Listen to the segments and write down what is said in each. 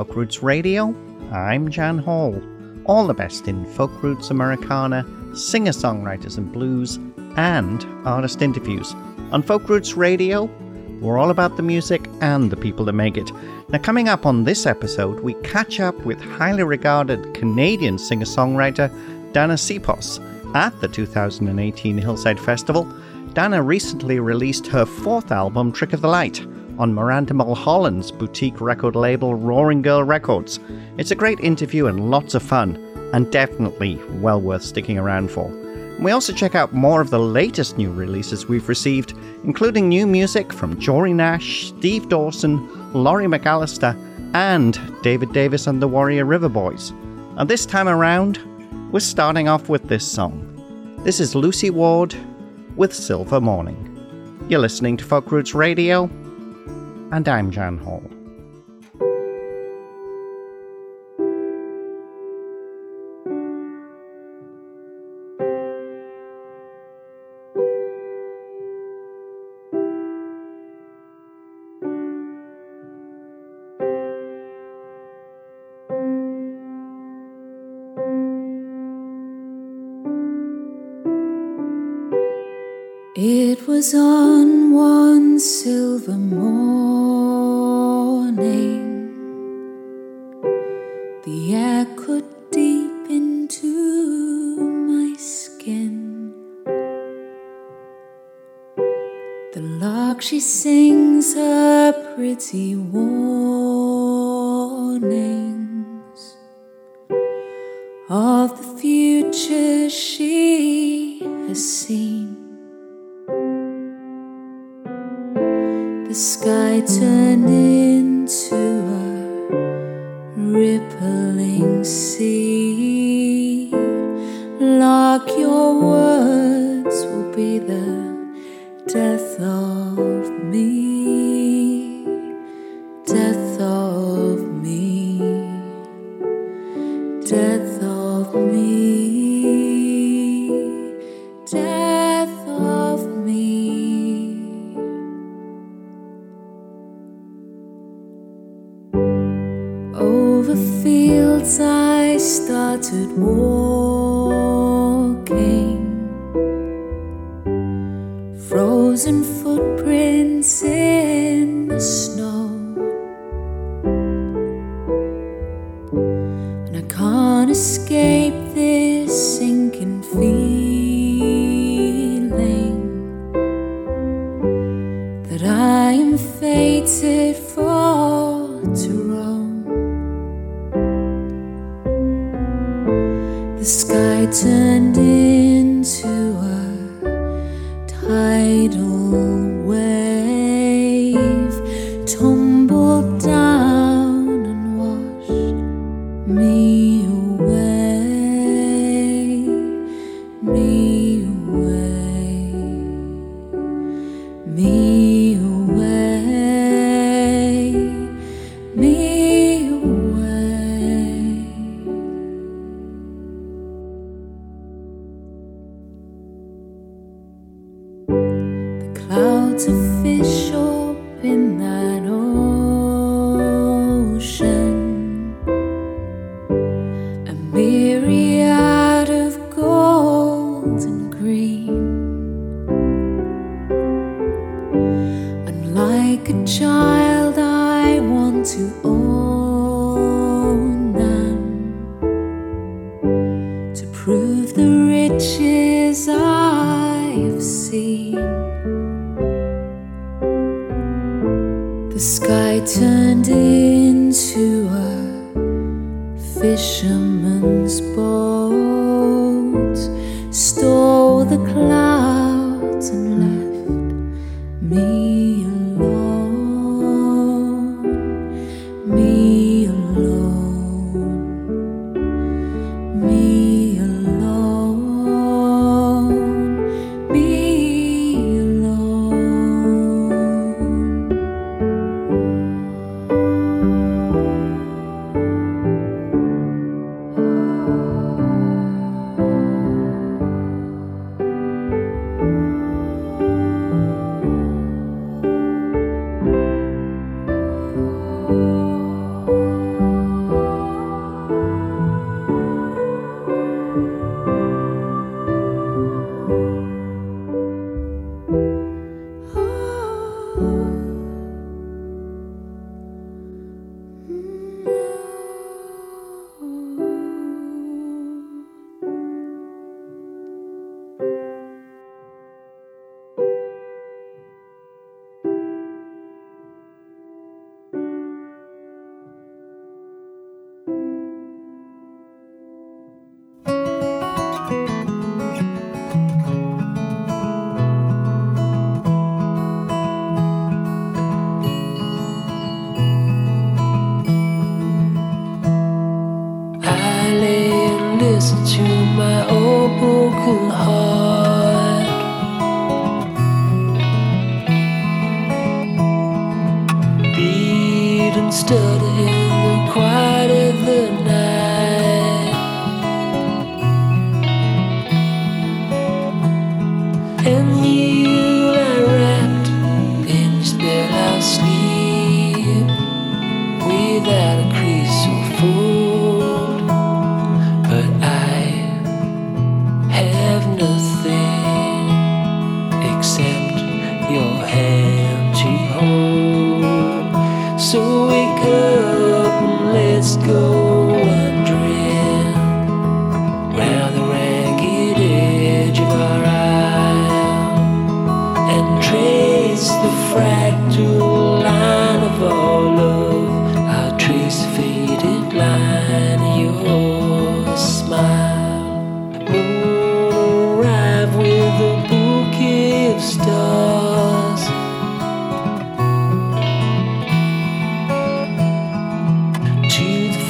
Folk Roots Radio. I'm Jan Hall. All the best in folk roots Americana, singer songwriters and blues, and artist interviews. On Folk Roots Radio, we're all about the music and the people that make it. Now, coming up on this episode, we catch up with highly regarded Canadian singer songwriter Dana Sipos at the 2018 Hillside Festival. Dana recently released her fourth album, Trick of the Light on Miranda Mulholland's boutique record label Roaring Girl Records. It's a great interview and lots of fun, and definitely well worth sticking around for. We also check out more of the latest new releases we've received, including new music from Jory Nash, Steve Dawson, Laurie McAllister, and David Davis and the Warrior River Boys. And this time around, we're starting off with this song. This is Lucy Ward with Silver Morning. You're listening to Folk Roots Radio, and I'm Jan Hall. It was on one silver morning, air cut deep into my skin. The lark she sings her pretty warnings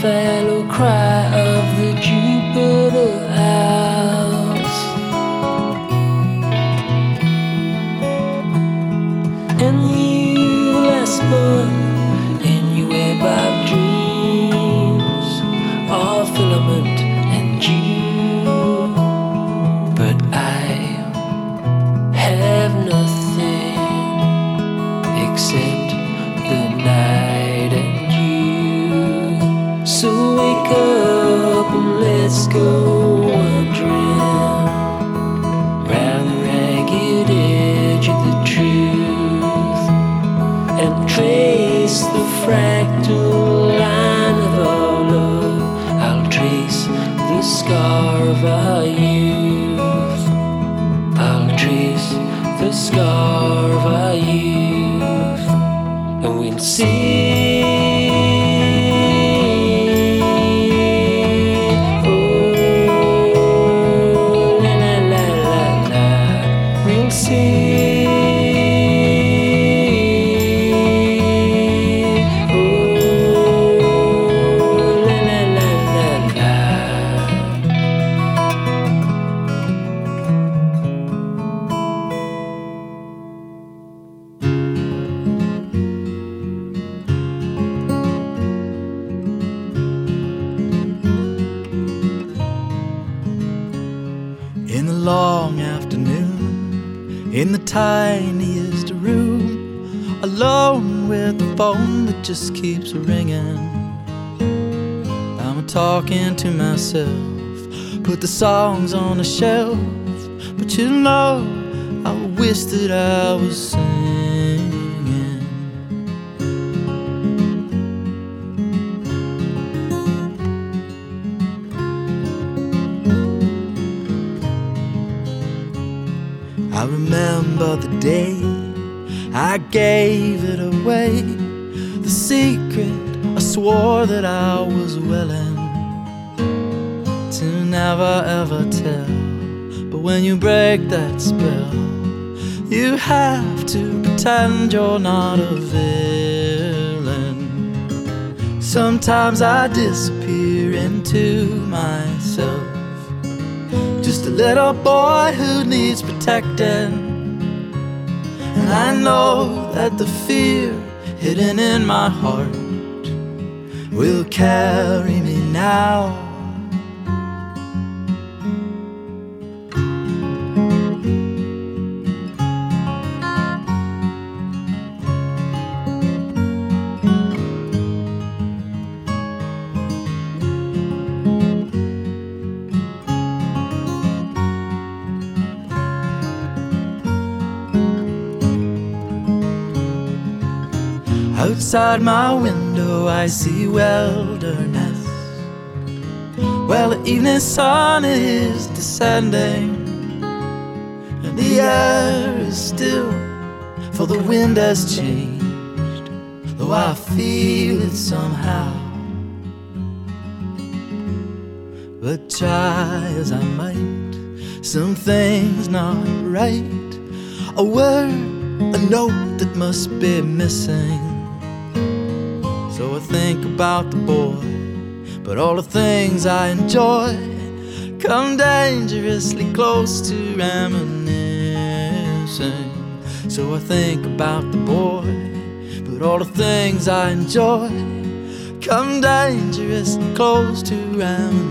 Fallow cry of the Jupiter talking to myself, put the songs on the shelf, but you know, I wish that I was singing. I remember the day I gave it away. The secret I swore that I was willing never ever tell. But when you break that spell, you have to pretend you're not a villain. Sometimes I disappear into myself. Just a little boy who needs protecting. And I know that the fear hidden in my heart will carry me now. Outside my window, I see wilderness. Well, the evening sun is descending, and the air is still, for the wind has changed, though I feel it somehow. But try as I might, some things not right. A word, a note that must be missing. So I think about the boy, but all the things I enjoy come dangerously close to reminiscing. So I think about the boy, but all the things I enjoy come dangerously close to reminiscing.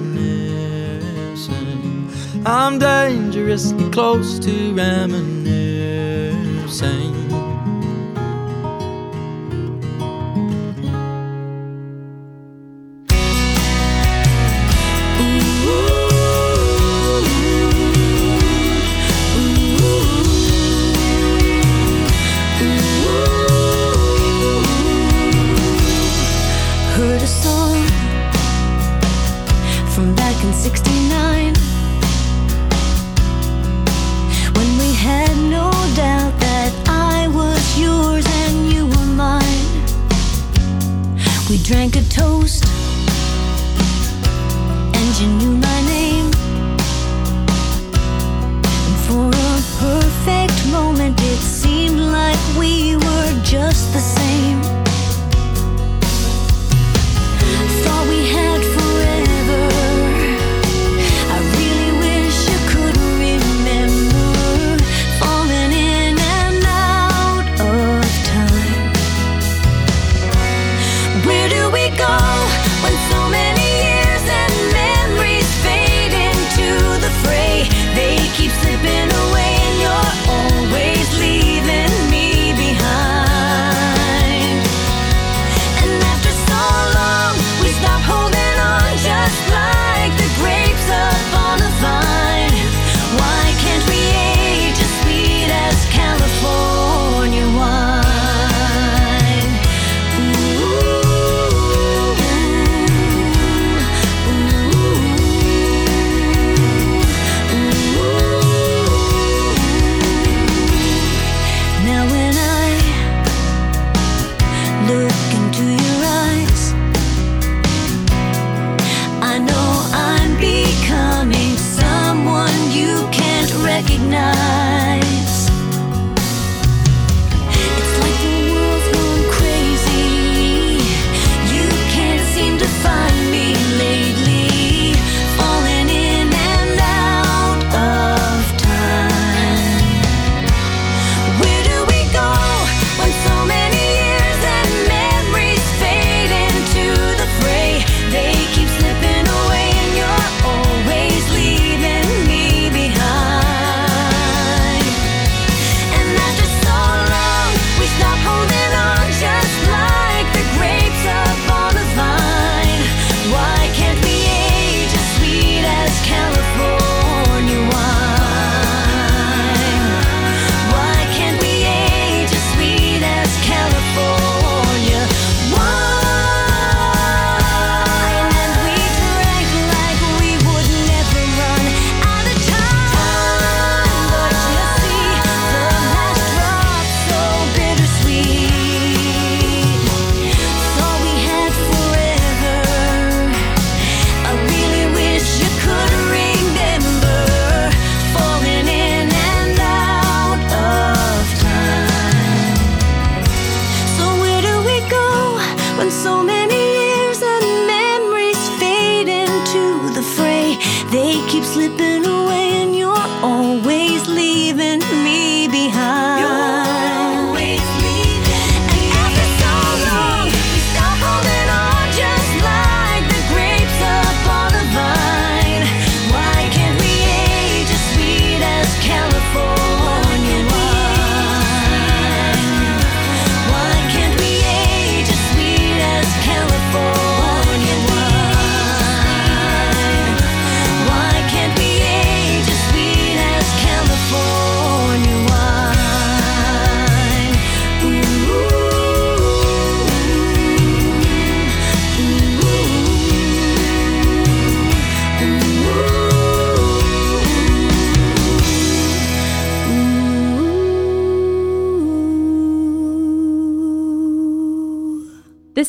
I'm dangerously close to reminiscing.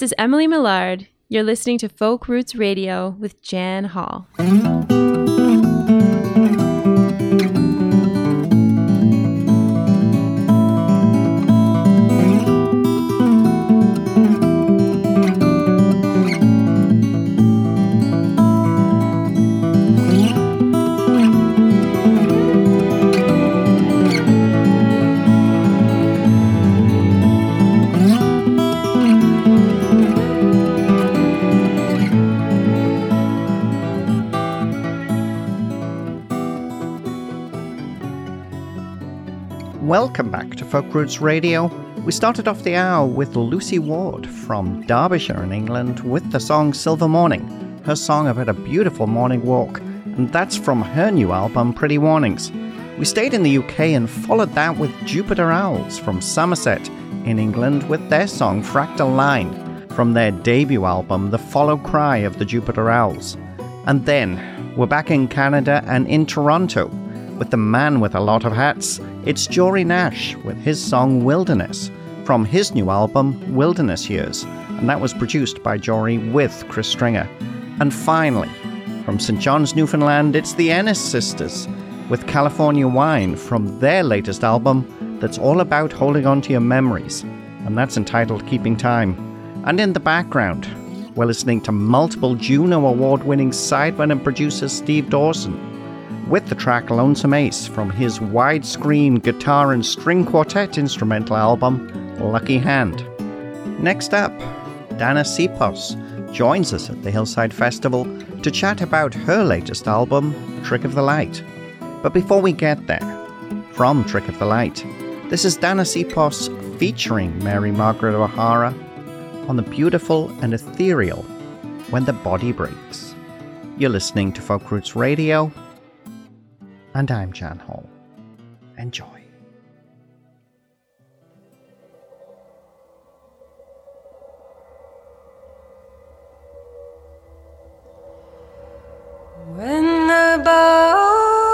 This is Emily Millard. You're listening to Folk Roots Radio with Jan Hall. Folk Roots Radio. We started off the hour with Lucy Ward from Derbyshire in England with the song Silver Morning, her song about a beautiful morning walk, and that's from her new album Pretty Warnings. We stayed in the UK and followed that with Jupiter Owls from Somerset in England with their song Fractal Line from their debut album The Follow Cry of the Jupiter Owls. And then we're back in Canada and in Toronto with the man with a lot of hats. It's Jory Nash with his song Wilderness from his new album Wilderness Years, and that was produced by Jory with Chris Stringer. And finally, from St. John's, Newfoundland, it's the Ennis Sisters with California Wine from their latest album that's all about holding on to your memories, and that's entitled Keeping Time. And in the background, we're listening to multiple Juno Award winning sideman and producer Steve Dawson with the track Lonesome Ace from his widescreen guitar and string quartet instrumental album Lucky Hand. Next up, Dana Sipos joins us at the Hillside Festival to chat about her latest album, Trick of the Light. But before we get there, from Trick of the Light, this is Dana Sipos featuring Mary Margaret O'Hara on the beautiful and ethereal When the Body Breaks. You're listening to Folk Roots Radio, and I'm Jan Hall. Enjoy. When the body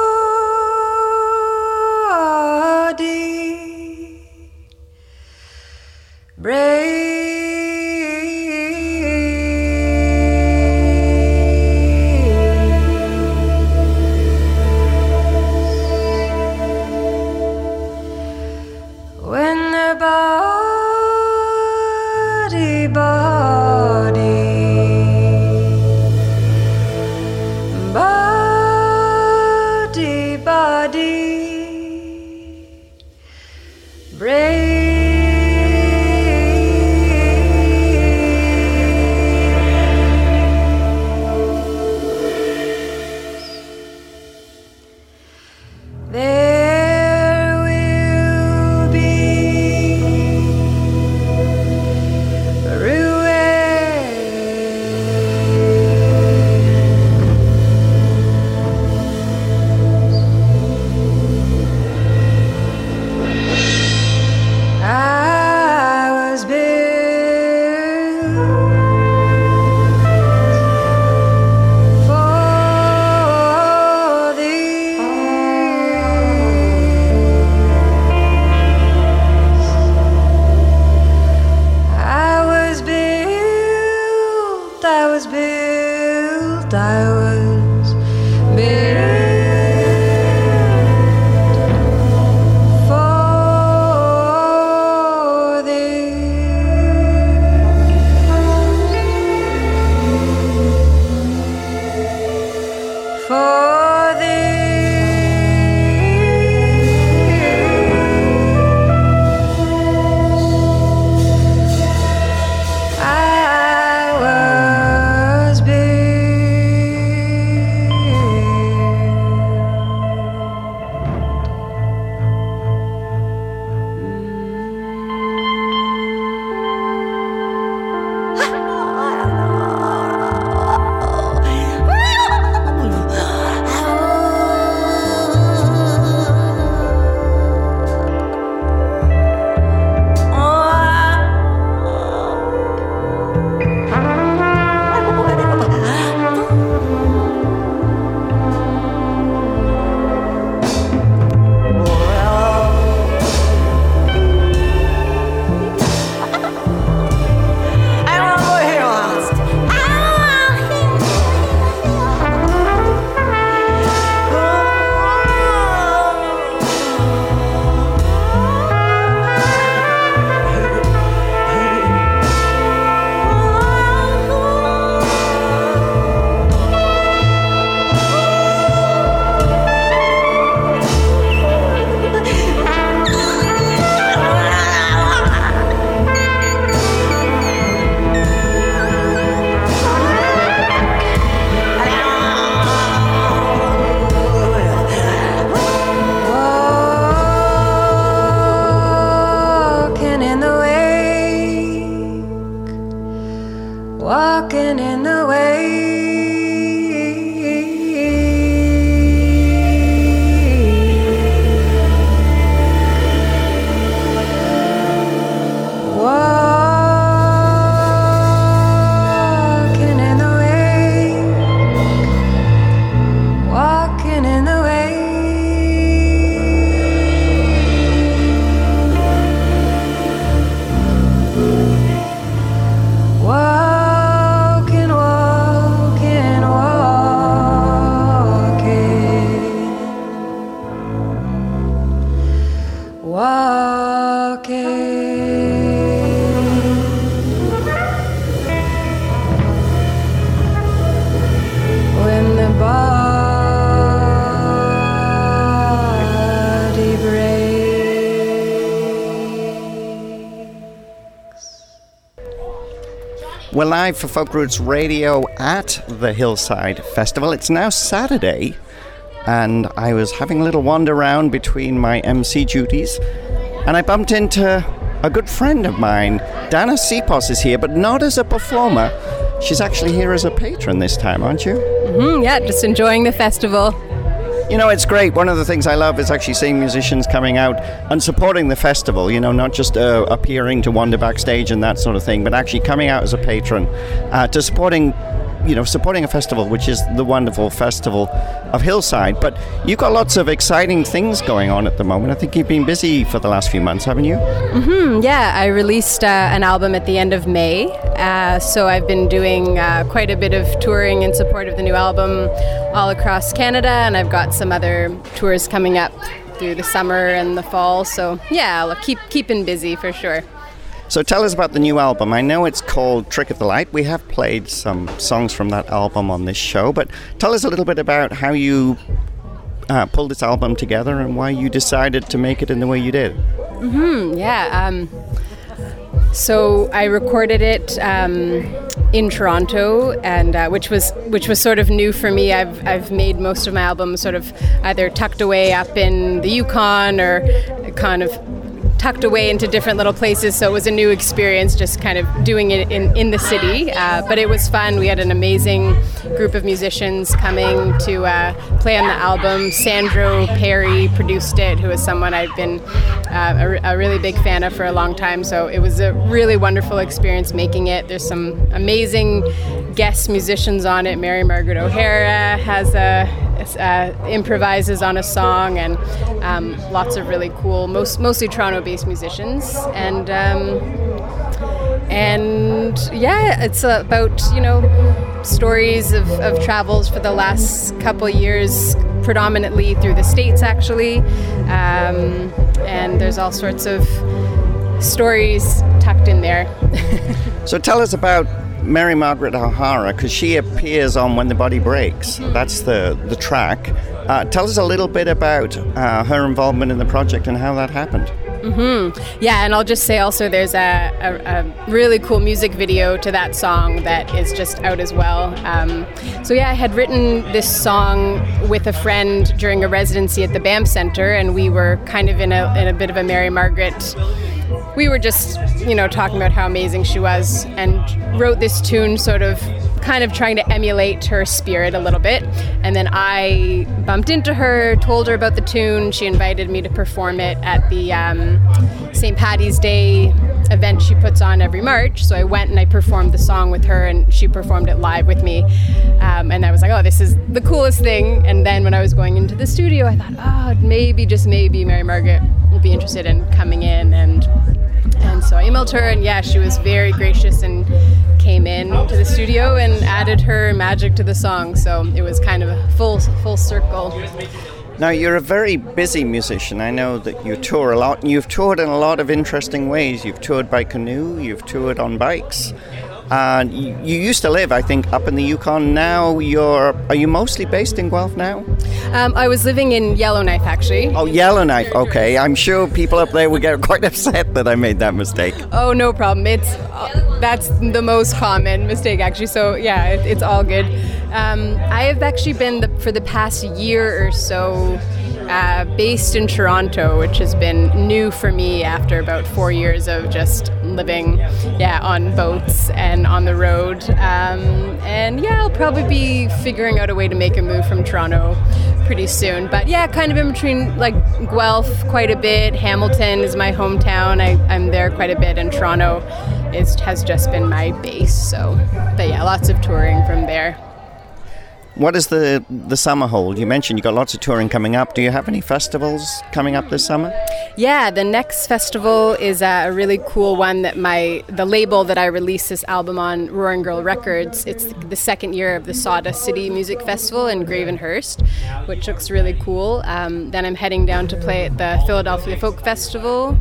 live for Folk Roots Radio at the Hillside Festival. It's now Saturday, and I was having a little wander around between my MC duties, and I bumped into a good friend of mine. Dana Sipos is here, but not as a performer. She's actually here as a patron this time, aren't you? Mm, yeah, just enjoying the festival. You know, it's great. One of the things I love is actually seeing musicians coming out and supporting the festival, you know, not just uh, appearing to wander backstage and that sort of thing, but actually coming out as a patron uh, to supporting, you know, supporting a festival, which is the wonderful Festival of Hillside. But you've got lots of exciting things going on at the moment. I think you've been busy for the last few months, haven't you? Mm, yeah, I released uh, an album at the end of May, uh, so I've been doing uh, quite a bit of touring in support of the new album all across Canada, and I've got some other tours coming up through the summer and the fall. So yeah, I'll keep keeping busy for sure. So tell us about the new album. I know it's called Trick of the Light. We have played some songs from that album on this show, but tell us a little bit about how you uh, pulled this album together and why you decided to make it in the way you did. Hmm. Yeah. Um, so I recorded it um, in Toronto, and uh, which was which was sort of new for me. I've I've made most of my albums sort of either tucked away up in the Yukon or kind of tucked away into different little places. So it was a new experience, just kind of doing it in, in the city. Uh, but it was fun. We had an amazing group of musicians coming to uh, play on the album. Sandro Perri produced it, who is someone I've been uh, a, a really big fan of for a long time. So it was a really wonderful experience making it. There's some amazing guest musicians on it. Mary Margaret O'Hara has a uh, improvises on a song, and um, lots of really cool, most mostly Toronto-based musicians, and um, and yeah, it's about you know stories of, of travels for the last couple years, predominantly through the states actually, um, and there's all sorts of stories tucked in there. So tell us about Mary Margaret O'Hara because she appears on When the Body Breaks. That's the the track. Uh, tell us a little bit about uh, her involvement in the project and how that happened. Hmm. Yeah, and I'll just say also there's a, a, a really cool music video to that song that is just out as well. Um, so yeah, I had written this song with a friend during a residency at the Banff Centre, and we were kind of in a, in a bit of a Mary Margaret. We were just, you know, talking about how amazing she was, and wrote this tune sort of kind of trying to emulate her spirit a little bit. And then I bumped into her, told her about the tune. She invited me to perform it at the um, St. Patty's Day event she puts on every March. So I went and I performed the song with her, and she performed it live with me. Um, and I was like, oh, this is the coolest thing. And then when I was going into the studio, I thought, oh, maybe, just maybe, Mary Margaret will be interested in coming in and and so I emailed her, and yeah, she was very gracious and came in to the studio and added her magic to the song. So it was kind of a full full circle. Now you're a very busy musician. I know that you tour a lot, and you've toured in a lot of interesting ways. You've toured by canoe, you've toured on bikes. You, you used to live, I think, up in the Yukon. Now you're. Are you mostly based in Guelph now? Um, I was living in Yellowknife actually. Oh, Yellowknife. Okay, I'm sure people up there would get quite upset that I made that mistake. Oh, no problem. It's uh, that's the most common mistake actually. So yeah, it, it's all good. Um, I have actually been the, for the past year or so. Uh, based in Toronto, which has been new for me after about four years of just living, yeah, on boats and on the road. Um, and yeah, I'll probably be figuring out a way to make a move from Toronto pretty soon. But yeah, kind of in between like Guelph quite a bit. Hamilton is my hometown. I, I'm there quite a bit, and Toronto is has just been my base. So, but yeah, lots of touring from there. What does the the summer hold? You mentioned you got lots of touring coming up. Do you have any festivals coming up this summer? Yeah, the next festival is a really cool one that my the label that I released this album on, Roaring Girl Records. It's the second year of the Sawdust City Music Festival in Gravenhurst, which looks really cool. Um, then I'm heading down to play at the Philadelphia Folk Festival.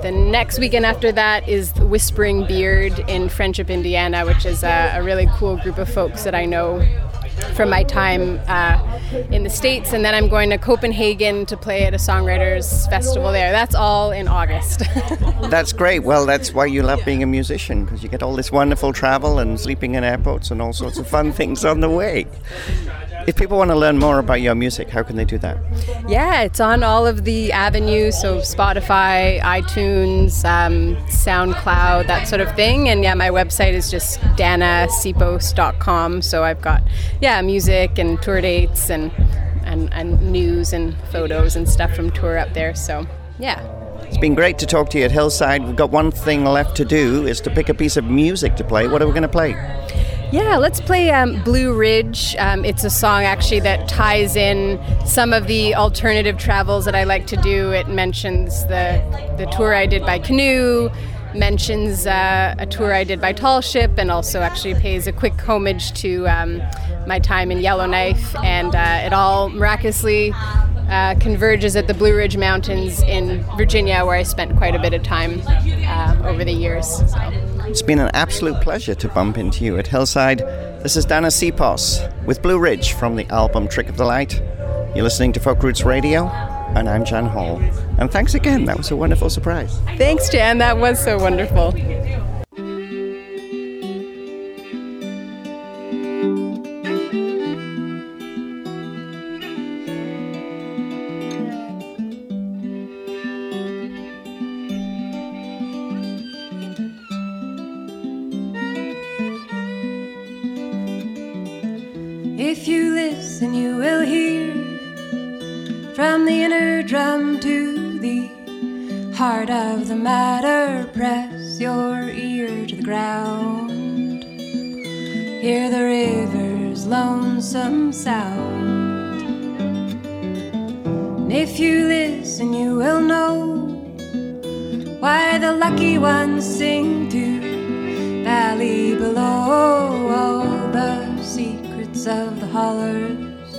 The next weekend after that is Whispering Beard in Friendship, Indiana, which is a, a really cool group of folks that I know from my time uh, in the States. And then I'm going to Copenhagen to play at a songwriters festival there. That's all in August. That's great. Well, that's why you love being a musician because you get all this wonderful travel and sleeping in airports and all sorts of fun things on the way. If people want to learn more about your music, how can they do that? yeah, it's on all of the avenues, so Spotify, iTunes, um, SoundCloud, that sort of thing. And yeah, my website is just danasipos.com. So I've got, yeah, music and tour dates and, and, and news and photos and stuff from tour up there. So yeah. It's been great to talk to you at Hillside. We've got one thing left to do is to pick a piece of music to play. What are we going to play? Yeah, let's play um, Blue Ridge. Um, it's a song actually that ties in some of the alternative travels that I like to do. It mentions the the tour I did by canoe, mentions uh, a tour I did by tall ship, and also actually pays a quick homage to um, my time in Yellowknife. And uh, it all miraculously uh, converges at the Blue Ridge Mountains in Virginia, where I spent quite a bit of time uh, over the years. So. It's been an absolute pleasure to bump into you at Hillside. This is Dana Sipos with Blue Ridge from the album Trick of the Light. You're listening to Folk Roots Radio, and I'm Jan Hall. And thanks again, that was a wonderful surprise. Thanks, Jan. That was so wonderful. Lonesome sound. And if you listen, you will know why the lucky ones sing to valley below. All the secrets of the hollers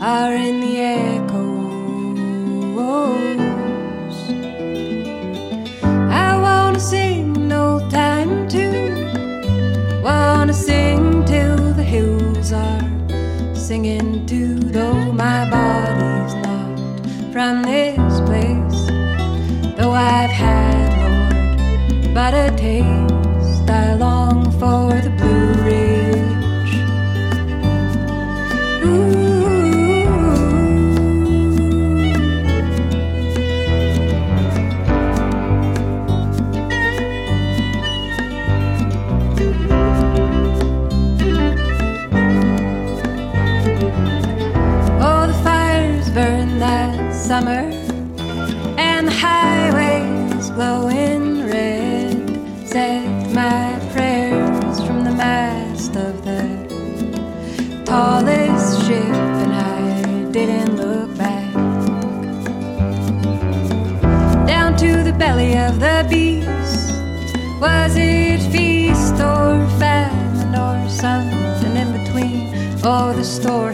are in the echoes. I wanna sing an old time tune. Wanna sing till the hills are singing too, though my body's not from this place. Though I've had, Lord, but a taste, I long Oh,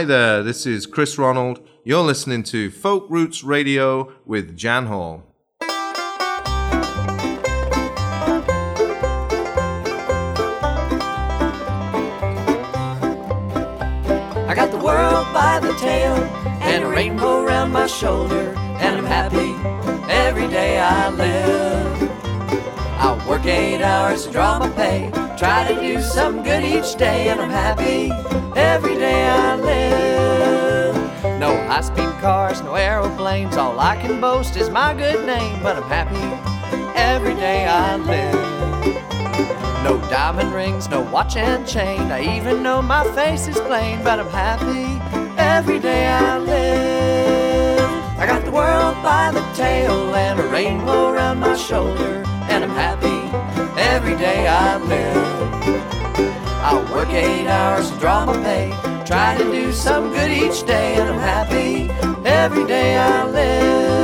Hi there, this is Chris Ronald. You're listening to Folk Roots Radio with Jan Hall. I got the world by the tail and a rainbow around my shoulder, and I'm happy every day I live. Work eight hours to draw my pay, try to do something good each day, and I'm happy every day I live. No high speed cars, no aeroplanes, all I can boast is my good name, but I'm happy every day I live. No diamond rings, no watch and chain. I even know my face is plain, but I'm happy every day I live. I got the world by the tail and a rainbow around my shoulder, and I'm happy every day I live. I'll work eight hours to draw my pay, try to do some good each day, and I'm happy every day I live.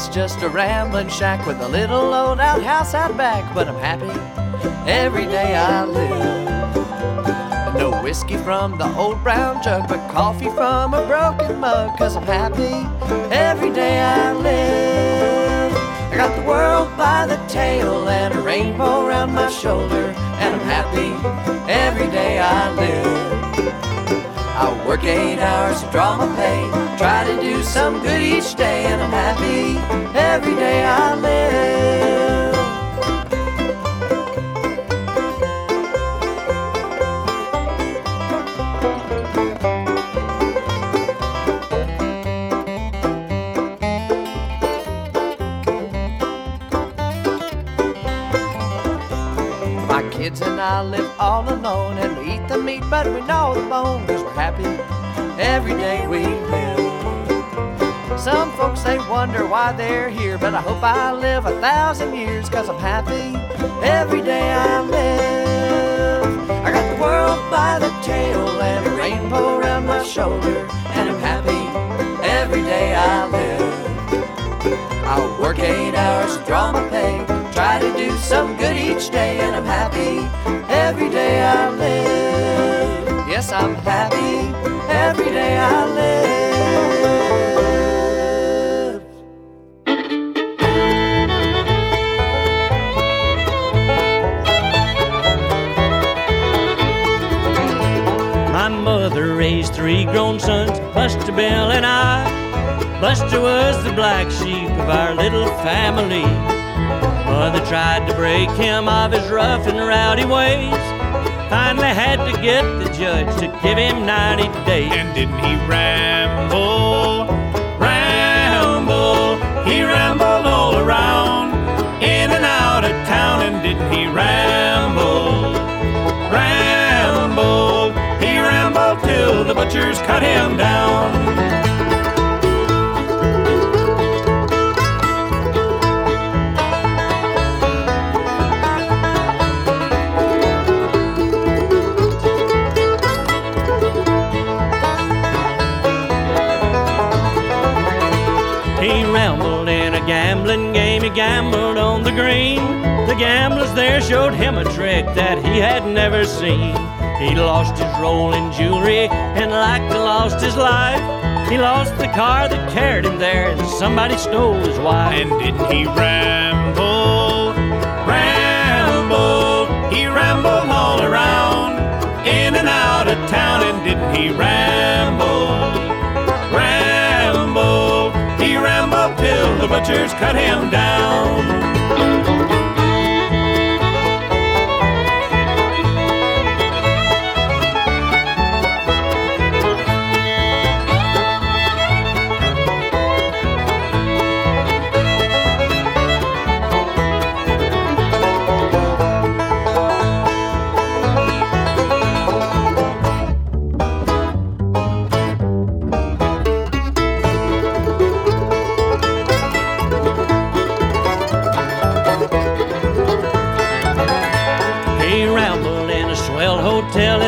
Is just a rambling shack with a little old outhouse out back, but I'm happy every day I live. No whiskey from the old brown jug, but coffee from a broken mug, cause I'm happy every day I live. I got the world by the tail and a rainbow around my shoulder, and I'm happy every day I live. I work eight hours to draw my pay, try to do some good each day, and I'm happy every day I live. My kids and I live all alone and we eat the meat, but we know the bone, happy every day we live. Some folks they wonder why they're here, but I hope I live a thousand years, cause I'm happy every day I live. I got the world by the tail and a rainbow around my shoulder, and I'm happy every day I live. I'll work eight hours to draw my pay, try to do some good each day, and I'm happy every day I live. Yes, I'm happy every day I live. My mother raised three grown sons, Buster, Bill, and I. Buster was the black sheep of our little family. Mother tried to break him of his rough and rowdy ways. Finally had to get the judge to give him 90 days. And didn't he ramble, ramble? He rambled all around, in and out of town. And didn't he ramble, ramble? He rambled till the butchers cut him down. Gambled on the green. The gamblers there showed him a trick that he had never seen. He lost his rolling jewelry and like to lost his life. He lost the car that carried him there, and somebody stole his wife. And didn't he ramble, ramble? He rambled all around, in and out of town. And didn't he ramble, butchers cut him down.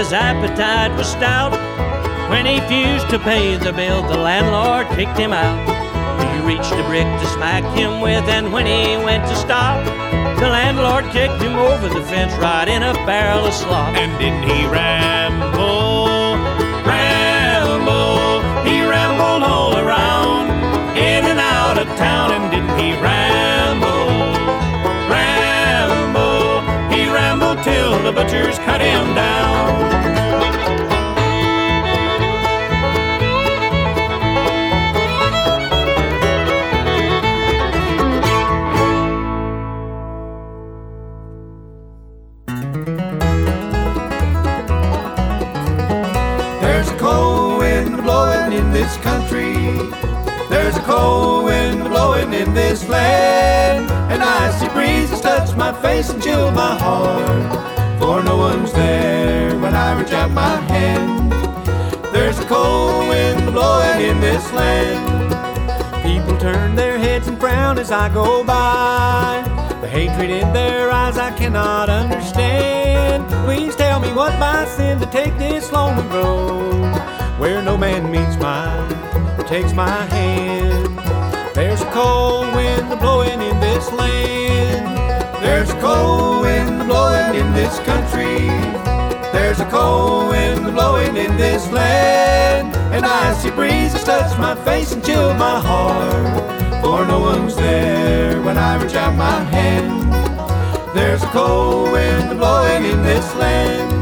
His appetite was stout. When he refused to pay the bill, the landlord kicked him out. He reached a brick to smack him with, and when he went to stop, the landlord kicked him over the fence right in a barrel of slop. And didn't he ramble, ramble? He rambled all around, in and out of town. And didn't he ramble, till the butchers cut him down. There's a cold wind blowing in this country. There's a cold wind blowing in this land. My and chill my heart. For no one's there when I reach out my hand. There's a cold wind blowing in this land. People turn their heads and frown as I go by. The hatred in their eyes I cannot understand. Please tell me what my sin to take this lonely road where no man meets mine takes my hand. There's a cold wind blowing in this land. There's a cold wind blowing in this country. There's a cold wind blowing in this land. An icy breeze breezes touch my face and chill my heart. For no one's there when I reach out my hand. There's a cold wind blowing in this land.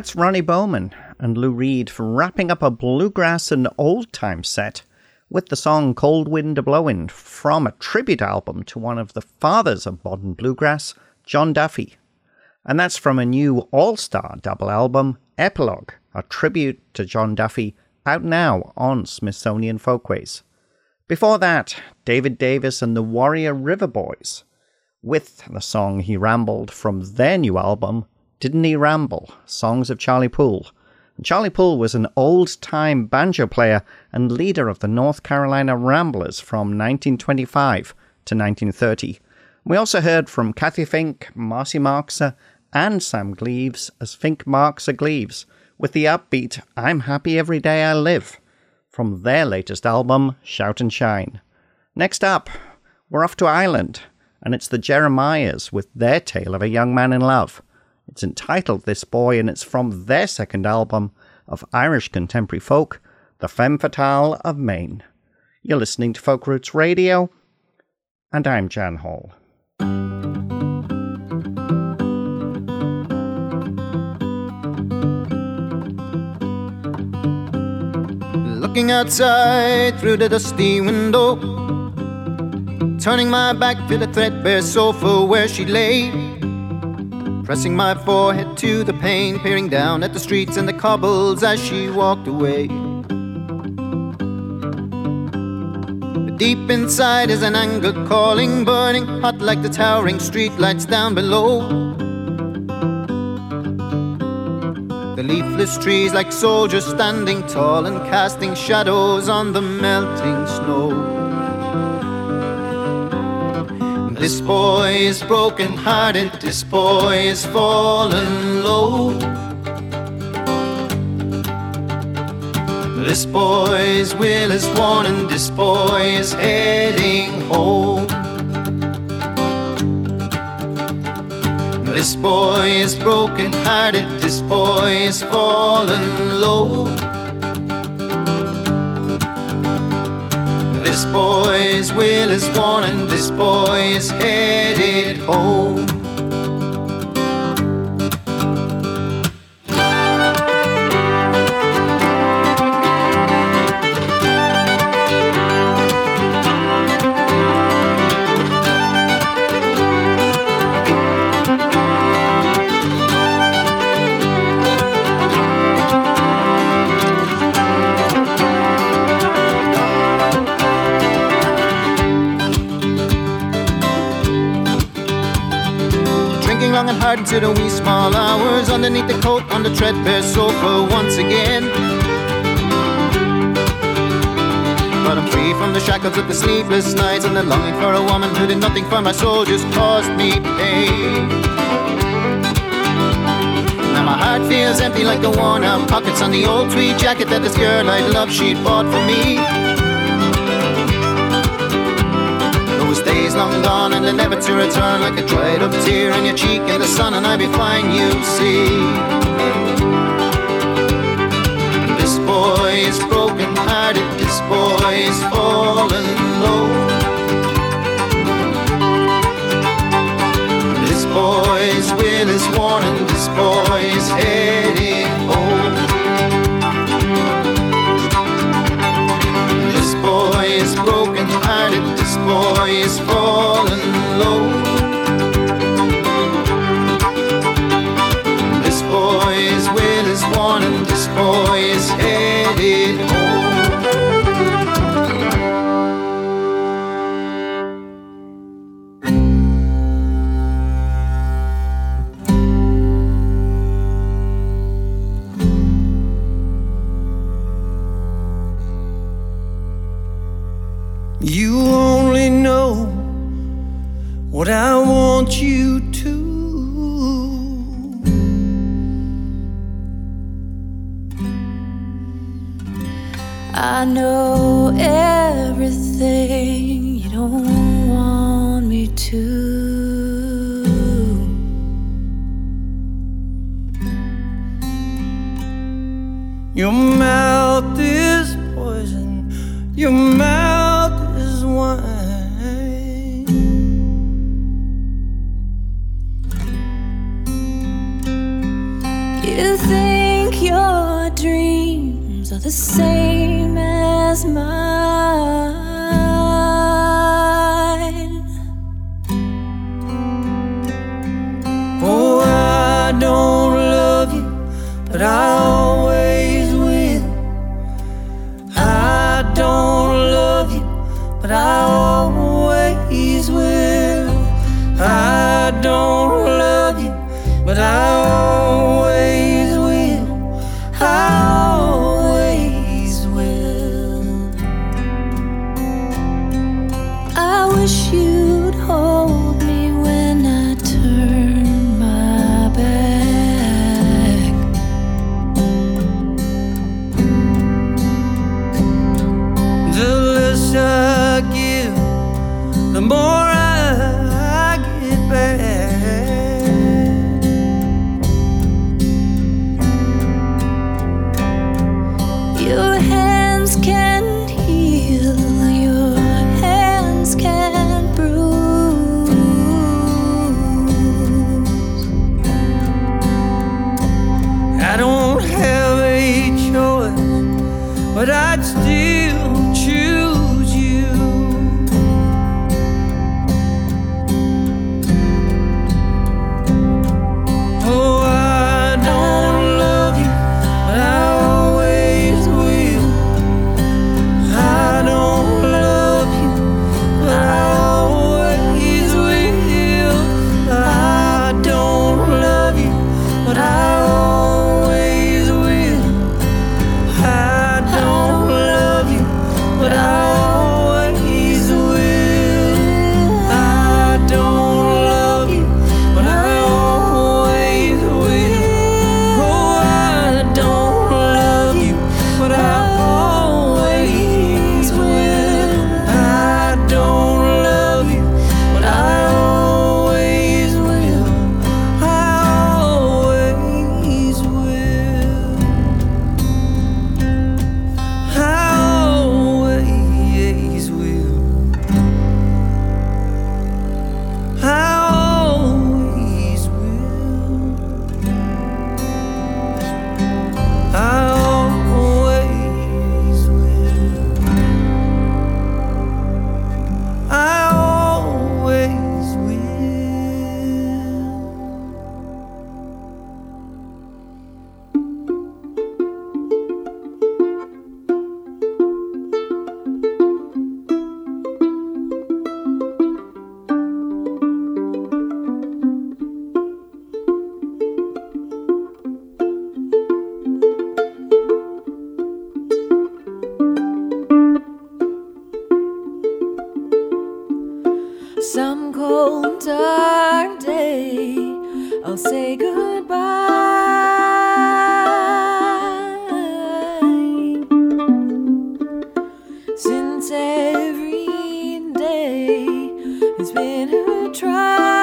That's Ronnie Bowman and Lou Reid for wrapping up a bluegrass and old time set with the song Cold Wind a Blowin' from a tribute album to one of the fathers of modern bluegrass, John Duffy. And that's from a new all star double album, Epilogue, a tribute to John Duffy out now on Smithsonian Folkways. Before that, David Davis and the Warrior River Boys with the song He Rambled from their new album, Didn't He Ramble? Songs of Charlie Poole. And Charlie Poole was an old time banjo player and leader of the North Carolina Ramblers from 1925 to 1930. We also heard from Cathy Fink, Marcy Marxer, and Sam Gleaves as Fink Marxer Gleaves with the upbeat I'm Happy Every Day I Live from their latest album, Shout and Shine. Next up, we're off to Ireland, and it's the Jeremiahs with their tale of a young man in love. It's entitled This Boy, and it's from their second album of Irish contemporary folk, The Femme Fatale of Maine. You're listening to Folk Roots Radio, and I'm Jan Hall. Looking outside through the dusty window, turning my back to the threadbare sofa where she lay, pressing my forehead to the pane, peering down at the streets and the cobbles as she walked away. Deep inside is an anger calling, burning hot like the towering streetlights down below. The leafless trees like soldiers standing tall and casting shadows on the melting snow. This boy is broken hearted, this boy is fallen low. This boy's will is worn and this boy is heading home. This boy is broken hearted, this boy is fallen low. This boy's will is worn and this boy is headed home. Hard into the wee small hours underneath the coat on the threadbare sofa once again. But I'm free from the shackles of the sleepless nights and the longing for a woman who did nothing for my soul just caused me pain. Now my heart feels empty like the worn out pockets on the old tweed jacket that this girl I love she'd bought for me. Days long gone and they're never to return like a dried up tear in your cheek in the sun and I be fine, you see. This boy is broken hearted, this boy is fallen low. This boy's will is worn and this boy is heading home. This boy is falling low. What I want you to. I know everything you don't want me to. Your mouth is poison, your mouth Some cold, dark day, I'll say goodbye. Since every day has been a trial.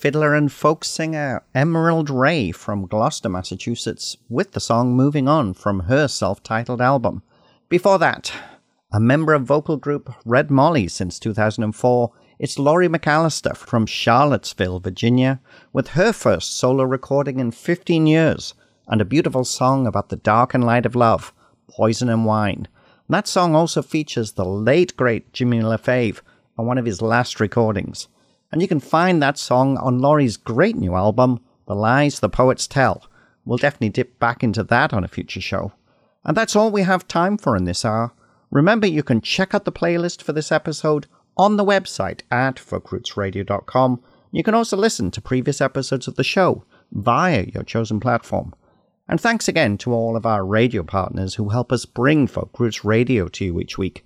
Fiddler and folk singer Emerald Rae from Gloucester, Massachusetts, with the song Moving On from her self titled album. Before that, a member of vocal group Red Molly since 2004, it's Laurie MacAllister from Charlottesville, Virginia, with her first solo recording in 15 years and a beautiful song about the dark and light of love, Poison and Wine. That song also features the late great Jimmy LaFave on one of his last recordings. And you can find that song on Laurie's great new album, The Lies the Poets Tell. We'll definitely dip back into that on a future show. And that's all we have time for in this hour. Remember, you can check out the playlist for this episode on the website at folkrootsradio.com. You can also listen to previous episodes of the show via your chosen platform. And thanks again to all of our radio partners who help us bring Folk Roots Radio to you each week.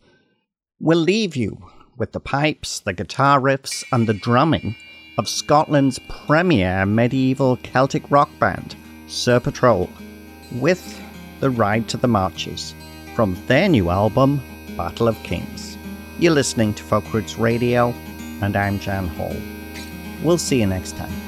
We'll leave you with the pipes, the guitar riffs, and the drumming of Scotland's premier medieval Celtic rock band, Saor Patrol, with The Ride to the Marches from their new album, Battle of Kings. You're listening to Folk Roots Radio, and I'm Jan Hall. We'll see you next time.